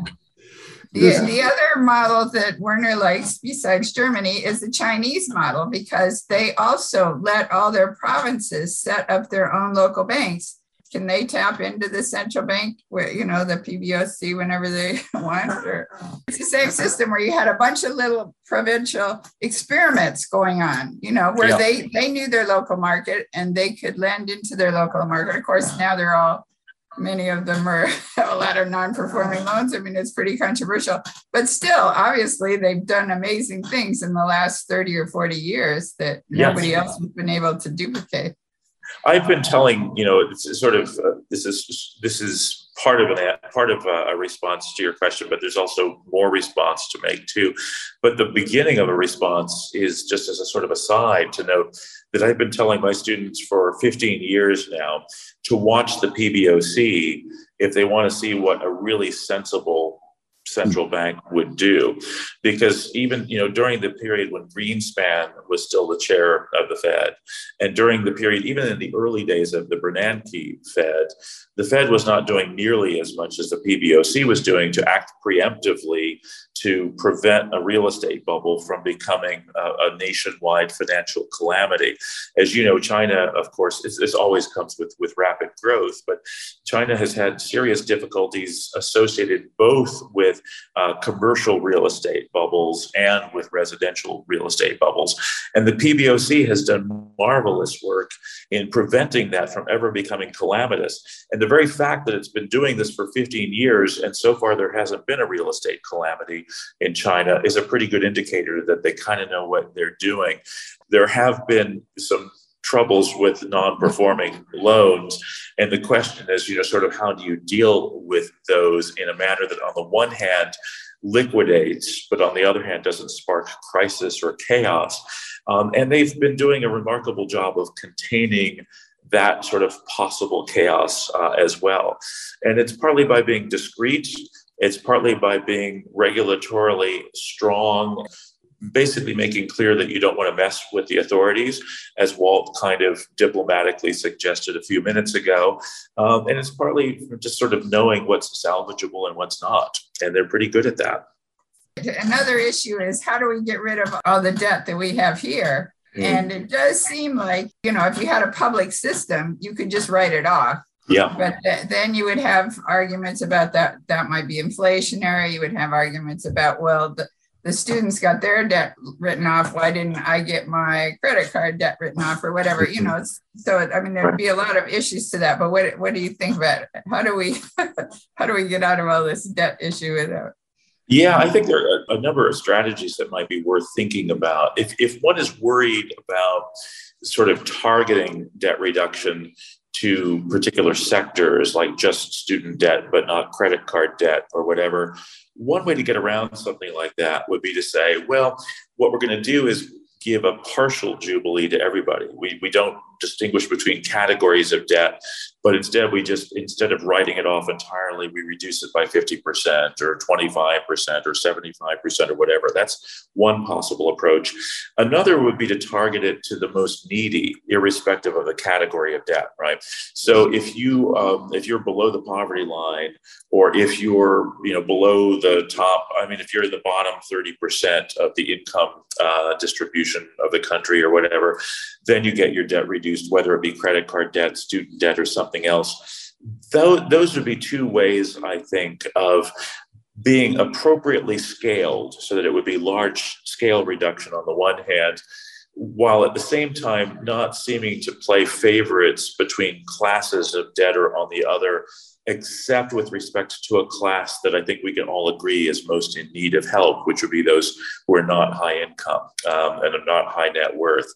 The, the other model that Werner likes, besides Germany, is the Chinese model because they also let all their provinces set up their own local banks. Can they tap into the central bank, where you know the PBOC, whenever they want? Or it's the same system where you had a bunch of little provincial experiments going on. You know, where yeah. they they knew their local market and they could lend into their local market. Of course, now they're all many of them are have a lot of non-performing loans. I mean, it's pretty controversial, but still, obviously, they've done amazing things in the last 30 or 40 years that yes. nobody else has been able to duplicate. I've been telling, you know, it's sort of uh, this is this is part of an part of a, a, response to your question, but there's also more response to make too. But the beginning of a response is just as a sort of aside to note that I've been telling my students for 15 years now to watch the PBOC if they want to see what a really sensible central bank would do because even you know during the period when greenspan was still the chair of the fed and during the period even in the early days of the bernanke fed the fed was not doing nearly as much as the pboc was doing to act preemptively to prevent a real estate bubble from becoming a, a nationwide financial calamity. As you know, China, of course, this always comes with, with rapid growth, but China has had serious difficulties associated both with uh, commercial real estate bubbles and with residential real estate bubbles. And the PBOC has done marvelous work in preventing that from ever becoming calamitous. And the very fact that it's been doing this for 15 years and so far there hasn't been a real estate calamity in China is a pretty good indicator that they kind of know what they're doing. There have been some troubles with non-performing loans. And the question is you know sort of how do you deal with those in a manner that on the one hand liquidates but on the other hand doesn't spark crisis or chaos? Um, and they've been doing a remarkable job of containing that sort of possible chaos uh, as well. And it's partly by being discreet. It's partly by being regulatorily strong, basically making clear that you don't want to mess with the authorities, as Walt kind of diplomatically suggested a few minutes ago. Um, and it's partly just sort of knowing what's salvageable and what's not. And they're pretty good at that. Another issue is how do we get rid of all the debt that we have here? Mm. And it does seem like, you know, if you had a public system, you could just write it off. Yeah. But th- then you would have arguments about that. That might be inflationary. You would have arguments about, well, the, the students got their debt written off. Why didn't I get my credit card debt written off or whatever? You know, so I mean, there'd be a lot of issues to that. But what what do you think about it? How do we how do we get out of all this debt issue without? Yeah, I think there are a number of strategies that might be worth thinking about. If if one is worried about sort of targeting debt reduction to particular sectors like just student debt, but not credit card debt or whatever. One way to get around something like that would be to say, well, what we're going to do is give a partial jubilee to everybody. We, we don't distinguish between categories of debt but instead we just instead of writing it off entirely we reduce it by 50% or 25% or 75% or whatever. That's one possible approach. Another would be to target it to the most needy irrespective of the category of debt right? So if you um, if you're below the poverty line or if you're you know below the top i mean if you're in the bottom 30% of the income uh, distribution of the country or whatever then you get your debt reduced whether it be credit card debt student debt or something else. Those would be two ways, I think, of being appropriately scaled so that it would be large scale reduction on the one hand, while at the same time not seeming to play favorites between classes of debtor on the other except with respect to a class that I think we can all agree is most in need of help, which would be those who are not high income um, and are not high net worth.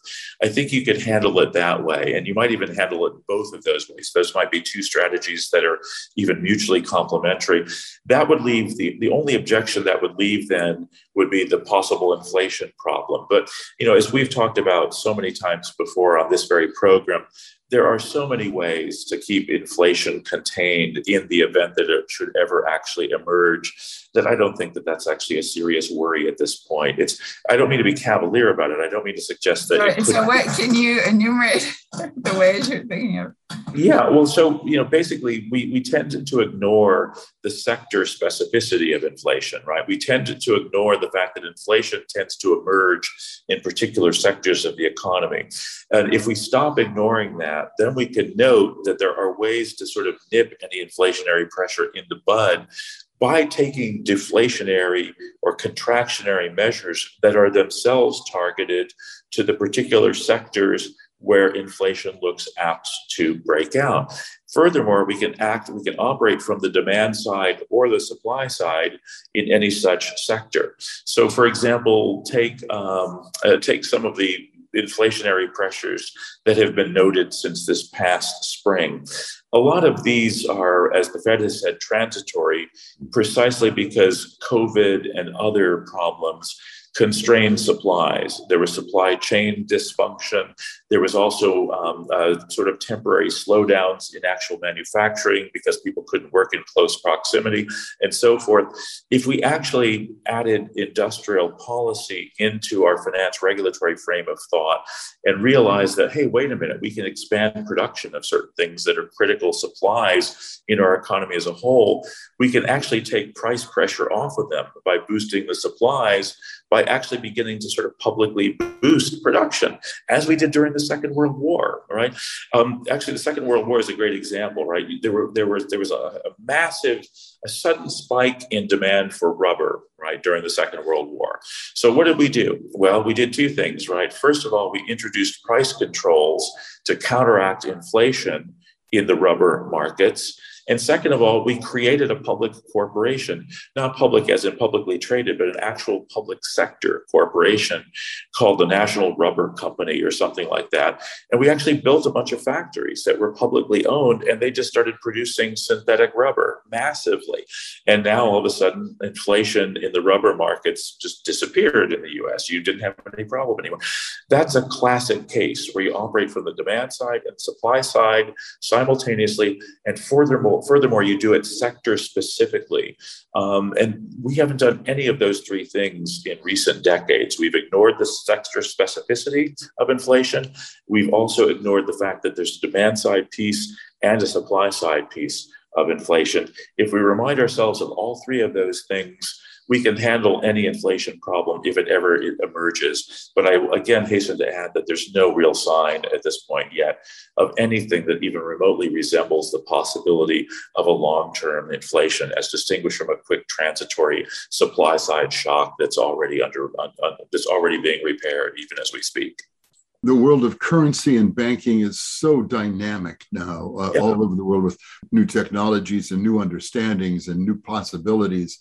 I think you could handle it that way. And you might even handle it both of those ways. Those might be two strategies that are even mutually complementary. That would leave the, the only objection that would leave then would be the possible inflation problem. But, you know, as we've talked about so many times before on this very program, there are so many ways to keep inflation contained in the event that it should ever actually emerge that I don't think that that's actually a serious worry at this point. It's I don't mean to be cavalier about it. I don't mean to suggest that. So, what can you enumerate the ways you're thinking of? Yeah, well, so you know, basically, we we tend to ignore the sector specificity of inflation, right? We tend to ignore the fact that inflation tends to emerge in particular sectors of the economy, and if we stop ignoring that, then we can note that there are ways to sort of nip any inflationary pressure in the bud by taking deflationary or contractionary measures that are themselves targeted to the particular sectors where inflation looks apt to break out. Furthermore, we can act, we can operate from the demand side or the supply side in any such sector. So, for example, take um, uh, take some of the inflationary pressures that have been noted since this past spring. A lot of these are, as the Fed has said, transitory, precisely because COVID and other problems constrained supplies. There was supply chain dysfunction. There was also um, uh, sort of temporary slowdowns in actual manufacturing because people couldn't work in close proximity and so forth. If we actually added industrial policy into our finance regulatory frame of thought and realized that, hey, wait a minute, we can expand production of certain things that are critical supplies in our economy as a whole, we can actually take price pressure off of them by boosting the supplies by actually beginning to sort of publicly boost production, as we did during Second World War. Right? Um, actually, the Second World War is a great example. Right? There were there was there was a, a massive, a sudden spike in demand for rubber. Right during the Second World War. So what did we do? Well, we did two things. Right. First of all, we introduced price controls to counteract inflation in the rubber markets. And second of all, we created a public corporation, not public as in publicly traded, but an actual public sector corporation called the National Rubber Company or something like that. And we actually built a bunch of factories that were publicly owned and they just started producing synthetic rubber massively. And now all of a sudden, inflation in the rubber markets just disappeared in the US. You didn't have any problem anymore. That's a classic case where you operate from the demand side and supply side simultaneously. And furthermore, furthermore, you do it sector specifically. Um, and we haven't done any of those three things in recent decades. We've ignored the sector specificity of inflation. We've also ignored the fact that there's a demand side piece and a supply side piece of inflation. If we remind ourselves of all three of those things, we can handle any inflation problem if it ever emerges. But I again hasten to add that there's no real sign at this point yet of anything that even remotely resembles the possibility of a long term inflation, as distinguished from a quick transitory supply side shock that's already under that's already being repaired even as we speak the world of currency and banking is so dynamic now uh, yeah. all over the world with new technologies and new understandings and new possibilities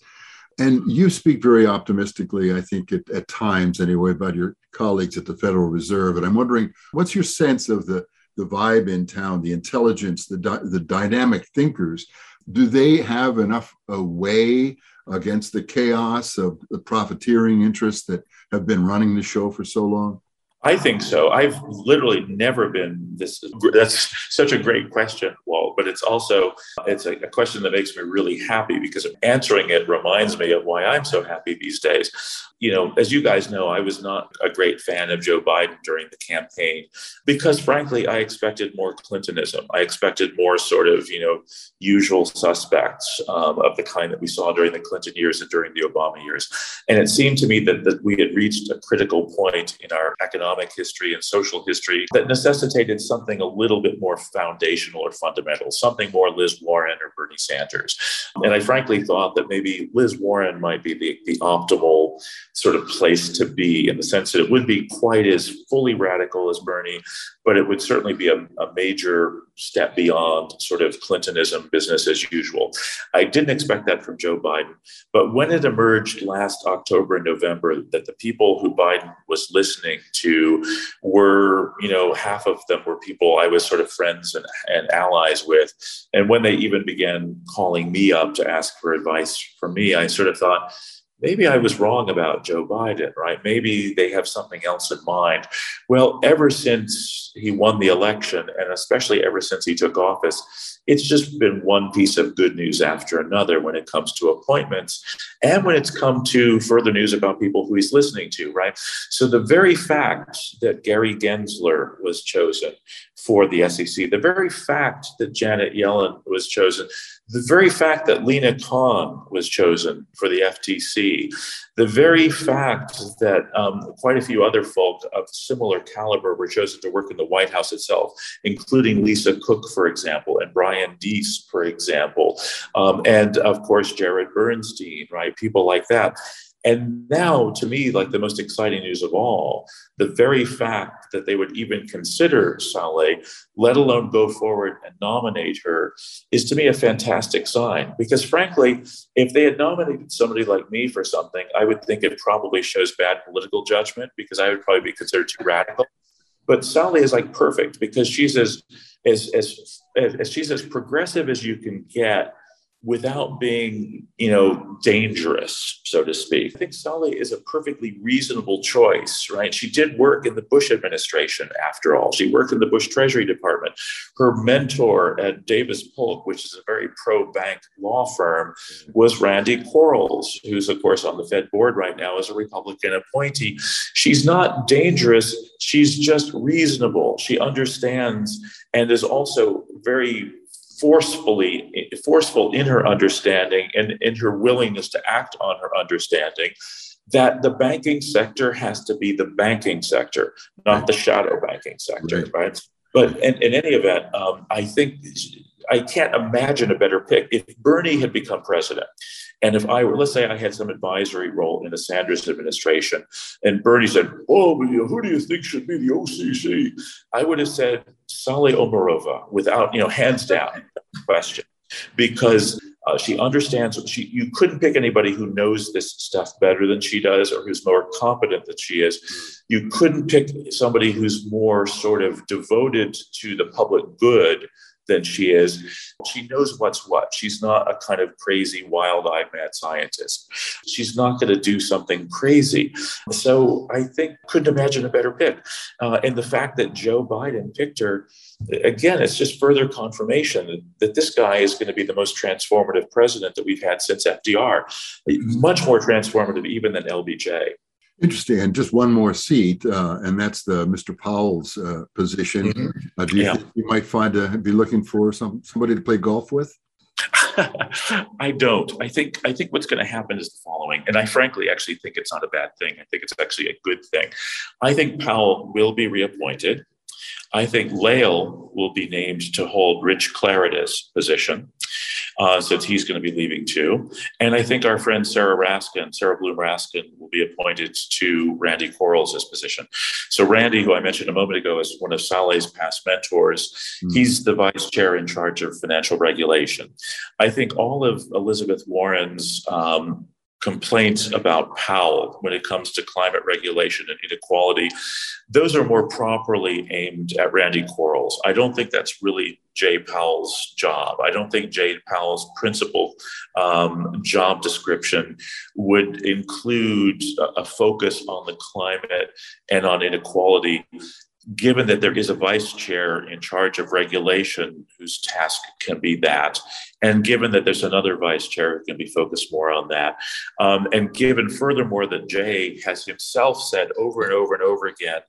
and you speak very optimistically, I think, at, at, times anyway, about your colleagues at the Federal Reserve. And I'm wondering, what's your sense of the, the vibe in town, the intelligence, the, di- the dynamic thinkers? Do they have enough a way against the chaos of the profiteering interests that have been running the show for so long? I think so. I've literally never been this. That's such a great question, Walt. But it's also it's a, a, question that makes me really happy because answering it reminds me of why I'm so happy these days. You know, as you guys know, I was not a great fan of Joe Biden during the campaign because, frankly, I expected more Clintonism. I expected more sort of you know usual suspects um, of the kind that we saw during the Clinton years and during the Obama years. And it seemed to me that that we had reached a critical point in our economic economic history and social history that necessitated something a little bit more foundational or fundamental, something more Liz Warren or Bernie Sanders. And I frankly thought that maybe Liz Warren might be the, the optimal sort of place to be in the sense that it would be quite as fully radical as Bernie, but it would certainly be a, a major step beyond sort of Clintonism, business as usual. I didn't expect that from Joe Biden. But when it emerged last October and November that the people who Biden was listening to were, you know, half of them were people I was sort of friends and, and allies with. And when they even began calling me up to ask for advice from me, I sort of thought, maybe I was wrong about Joe Biden, right? Maybe they have something else in mind. Well, ever since he won the election, and especially ever since he took office, it's just been one piece of good news after another when it comes to appointments and when it's come to further news about people who he's listening to, right? So the very fact that Gary Gensler was chosen for the SEC, the very fact that Janet Yellen was chosen, the very fact that Lina Khan was chosen for the FTC, the very fact that um, quite a few other folk of similar caliber were chosen to work in the White House itself, including Lisa Cook, for example, and Brian Deese, for example, um, and of course Jared Bernstein, right? People like that. And now, to me, like the most exciting news of all, the very fact that they would even consider Saule, let alone go forward and nominate her, is to me a fantastic sign. Because frankly, if they had nominated somebody like me for something, I would think it probably shows bad political judgment because I would probably be considered too radical. But Saule is like perfect because she's as as as, as she's as progressive as you can get without being, you know, dangerous, so to speak. I think Saule is a perfectly reasonable choice, right? She did work in the Bush administration, after all. She worked in the Bush Treasury Department. Her mentor at Davis Polk, which is a very pro-bank law firm, was Randy Quarles, who's of course on the Fed board right now as a Republican appointee. She's not dangerous. She's just reasonable. She understands and is also very forcefully forceful in her understanding and in her willingness to act on her understanding that the banking sector has to be the banking sector, not the shadow banking sector, right? right? But in, in, any event, um, I think I can't imagine a better pick. If Bernie had become president, and if I were, let's say I had some advisory role in the Sanders administration, and Bernie said, Oh, who do you think should be the OCC? I would have said Saule Omarova without, you know, hands down question, because uh, she understands. She you couldn't pick anybody who knows this stuff better than she does, or who's more competent than she is. You couldn't pick somebody who's more sort of devoted to the public good than she is. She knows what's what. She's not a kind of crazy, wild eyed mad scientist. She's not going to do something crazy. So I think, couldn't imagine a better pick. Uh, and the fact that Joe Biden picked her, again, it's just further confirmation that this guy is going to be the most transformative president that we've had since FDR, much more transformative even than LBJ. Interesting. And just one more seat, uh, and that's the Mr. Powell's uh, position. Mm-hmm. Uh, do you yeah. think you might find a, be looking for some somebody to play golf with? I don't. I think I think what's going to happen is the following, and I frankly actually think it's not a bad thing. I think it's actually a good thing. I think Powell will be reappointed. I think Lael will be named to hold Rich Clarida's position uh, since he's going to be leaving too. And I think our friend Sarah Raskin, Sarah Bloom Raskin, will be appointed to Randy Quarles' position. So Randy, who I mentioned a moment ago, is one of Saule's past mentors. Mm-hmm. He's the vice chair in charge of financial regulation. I think all of Elizabeth Warren's um, complaints about Powell when it comes to climate regulation and inequality, those are more properly aimed at Randy Quarles. I don't think that's really Jay Powell's job. I don't think Jay Powell's principal um, job description would include a, a focus on the climate and on inequality given that there is a vice chair in charge of regulation whose task can be that, and given that there's another vice chair who can be focused more on that, um, and given furthermore that Jay has himself said over and over and over again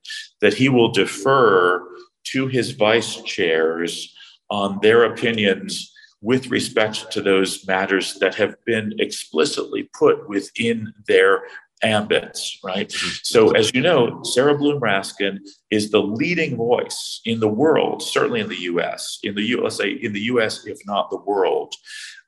that he will defer to his vice chairs on their opinions with respect to those matters that have been explicitly put within their ambits, right? So, as you know, Sarah Bloom Raskin is the leading voice in the world, certainly in the US, in the U, let's say in the US, if not the world,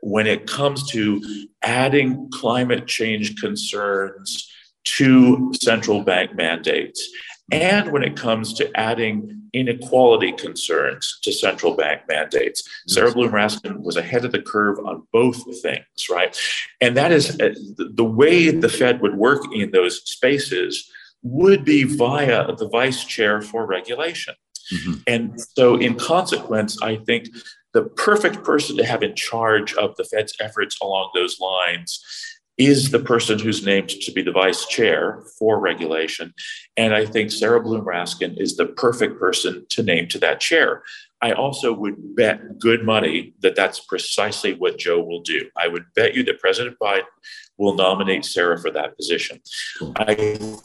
when it comes to adding climate change concerns to central bank mandates and when it comes to adding inequality concerns to central bank mandates. Sarah Bloom Raskin was ahead of the curve on both things, right? And that is uh, the way the Fed would work in those spaces would be via the vice chair for regulation. Mm-hmm. And so, in consequence, I think the perfect person to have in charge of the Fed's efforts along those lines is the person who's named to be the vice chair for regulation. And I think Sarah Bloom Raskin is the perfect person to name to that chair. I also would bet good money that that's precisely what Joe will do. I would bet you that President Biden will nominate Sarah for that position. I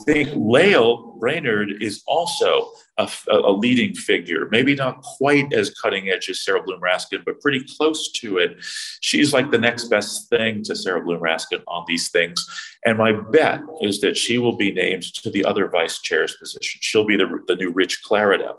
think Lael Brainard is also a, a, leading figure, maybe not quite as cutting edge as Sarah Bloom Raskin, but pretty close to it. She's like the next best thing to Sarah Bloom Raskin on these things. And my bet is that she will be named to the other vice chair's position. She'll be the, the new Rich Clarida.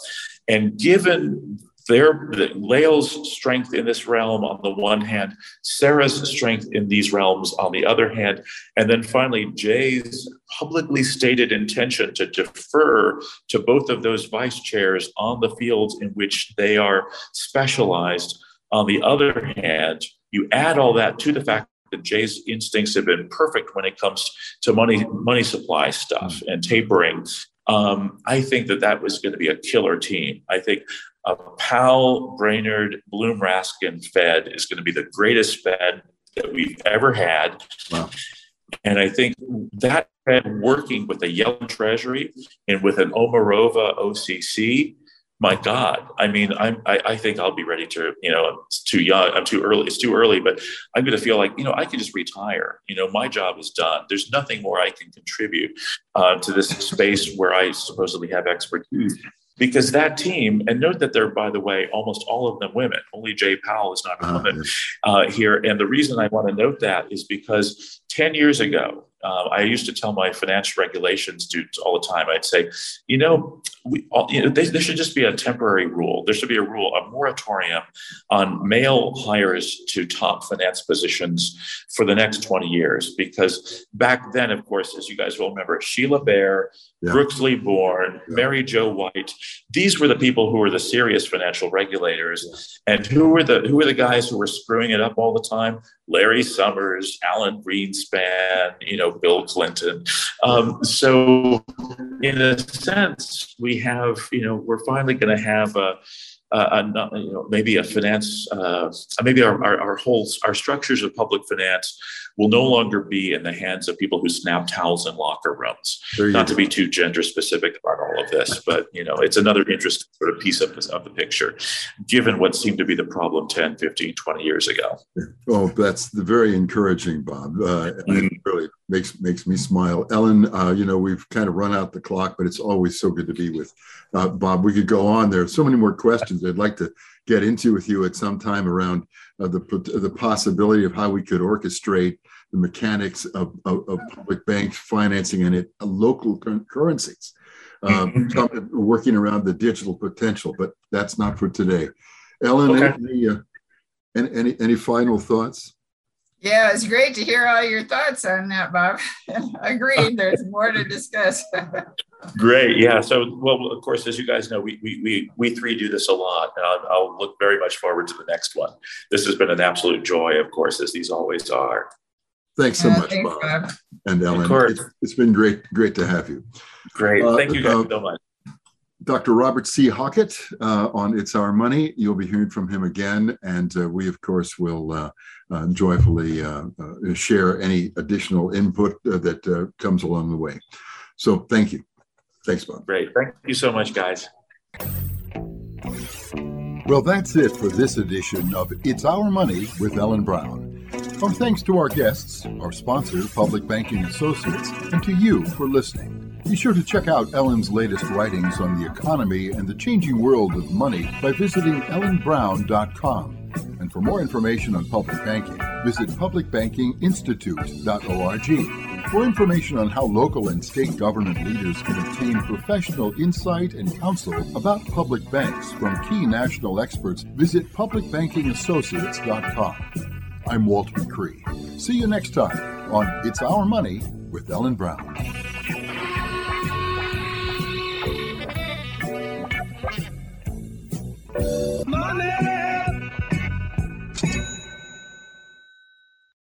And given their Lael's strength in this realm on the one hand, Sarah's strength in these realms on the other hand, and then finally Jay's publicly stated intention to defer to both of those vice chairs on the fields in which they are specialized. On the other hand, you add all that to the fact that Jay's instincts have been perfect when it comes to money money supply stuff and tapering. Um, I think that that was going to be a killer team. I think a Powell, Brainard, Bloom, Raskin Fed is going to be the greatest Fed that we've ever had. Wow. And I think that Fed working with a Yellen Treasury and with an Omarova OCC, my God, I mean, I'm, I, I think I'll be ready to, you know, it's too young, I'm too early, it's too early, but I'm going to feel like, you know, I can just retire. You know, my job is done. There's nothing more I can contribute uh, to this space where I supposedly have expertise because that team, and note that they're, by the way, almost all of them women. Only Jay Powell is not a ah, woman uh, here. And the reason I want to note that is because 10 years ago, uh, I used to tell my financial regulation students all the time, I'd say, you know, we, all, you know they, there should just be a temporary rule. There should be a rule, a moratorium on male hires to top finance positions for the next 20 years. Because back then, of course, as you guys will remember, Sheila Bair, yeah. Brooksley Born, yeah. Mary Jo White, these were the people who were the serious financial regulators. And who were the who were the guys who were screwing it up all the time? Larry Summers, Alan Greenspan, you know, Bill Clinton. Um, so, in a sense, we have, you know, we're finally going to have a, a, a, you know, maybe a finance, uh, maybe our, our, our whole, our structures of public finance will no longer be in the hands of people who snap towels in locker rooms. Not go. to be too gender specific about all of this, but you know, it's another interesting sort of piece of, this, of the picture, given what seemed to be the problem 10, 15, 20 years ago. Oh, that's very encouraging, Bob. Uh, mm-hmm. It really makes makes me smile. Ellen, uh, you know, we've kind of run out the clock, but it's always so good to be with uh, Bob. We could go on. There are so many more questions I'd like to get into with you at some time around uh, the, the possibility of how we could orchestrate the mechanics of, of, of public banks financing and it, uh, local currencies, um, working around the digital potential, but that's not for today. Ellen, okay. any, uh, any, any, any final thoughts? Yeah, it's great to hear all your thoughts on that, Bob. Agreed. There's more to discuss. Great. Yeah. So, well, of course, as you guys know, we we we, we three do this a lot, and I'll, I'll look very much forward to the next one. This has been an absolute joy, of course, as these always are. Thanks so uh, much, thanks, Bob. Bob. And Ellen. It's, it's been great, great to have you. Great. Uh, Thank you guys uh, so much. Dr. Robert C. Hockett uh, on It's Our Money. You'll be hearing from him again. And uh, we, of course, will uh, uh joyfully uh, uh, share any additional input that comes along the way. So thank you. Thanks, Bob. Great. Thank you so much, guys. Well, that's it for this edition of It's Our Money with Ellen Brown. Our thanks to our guests, our sponsor, Public Banking Associates, and to you for listening. Be sure to check out Ellen's latest writings on the economy and the changing world of money by visiting ellenbrown.com. And for more information on public banking, visit publicbankinginstitute.org. For information on how local and state government leaders can obtain professional insight and counsel about public banks from key national experts, visit publicbankingassociates.com. I'm Walt McRee. See you next time on It's Our Money with Ellen Brown. money.